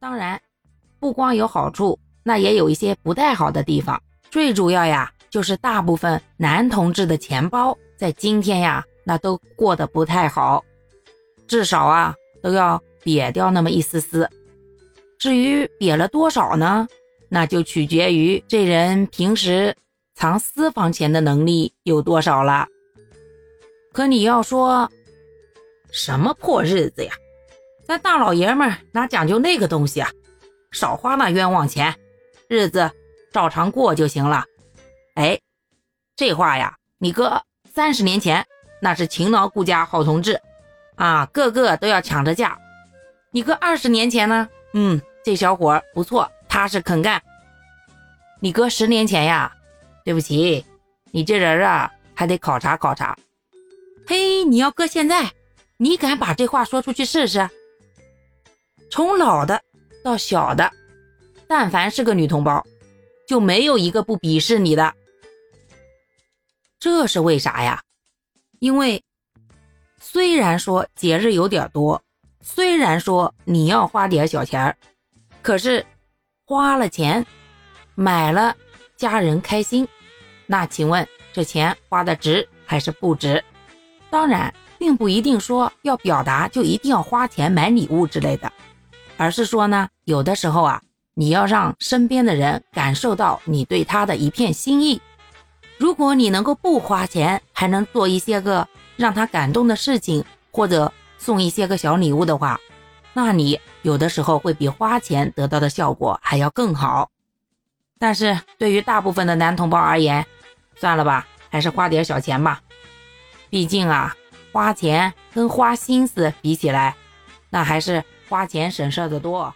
当然，不光有好处，那也有一些不太好的地方。最主要呀，就是大部分男同志的钱包在今天呀，那都过得不太好，至少啊，都要瘪掉那么一丝丝。至于瘪了多少呢？那就取决于这人平时藏私房钱的能力有多少了。可你要说什么破日子呀？咱大老爷们哪讲究那个东西啊？少花那冤枉钱，日子照常过就行了。哎，这话呀，你哥三十年前那是勤劳顾家好同志啊，个个都要抢着嫁。你哥二十年前呢？嗯，这小伙不错，踏实肯干。你哥十年前呀，对不起，你这人啊，还得考察考察。嘿，你要搁现在，你敢把这话说出去试试？从老的到小的，但凡是个女同胞，就没有一个不鄙视你的。这是为啥呀？因为虽然说节日有点多，虽然说你要花点小钱儿，可是花了钱买了家人开心，那请问这钱花的值还是不值？当然，并不一定说要表达就一定要花钱买礼物之类的。而是说呢，有的时候啊，你要让身边的人感受到你对他的一片心意。如果你能够不花钱，还能做一些个让他感动的事情，或者送一些个小礼物的话，那你有的时候会比花钱得到的效果还要更好。但是对于大部分的男同胞而言，算了吧，还是花点小钱吧。毕竟啊，花钱跟花心思比起来，那还是。花钱省事的多。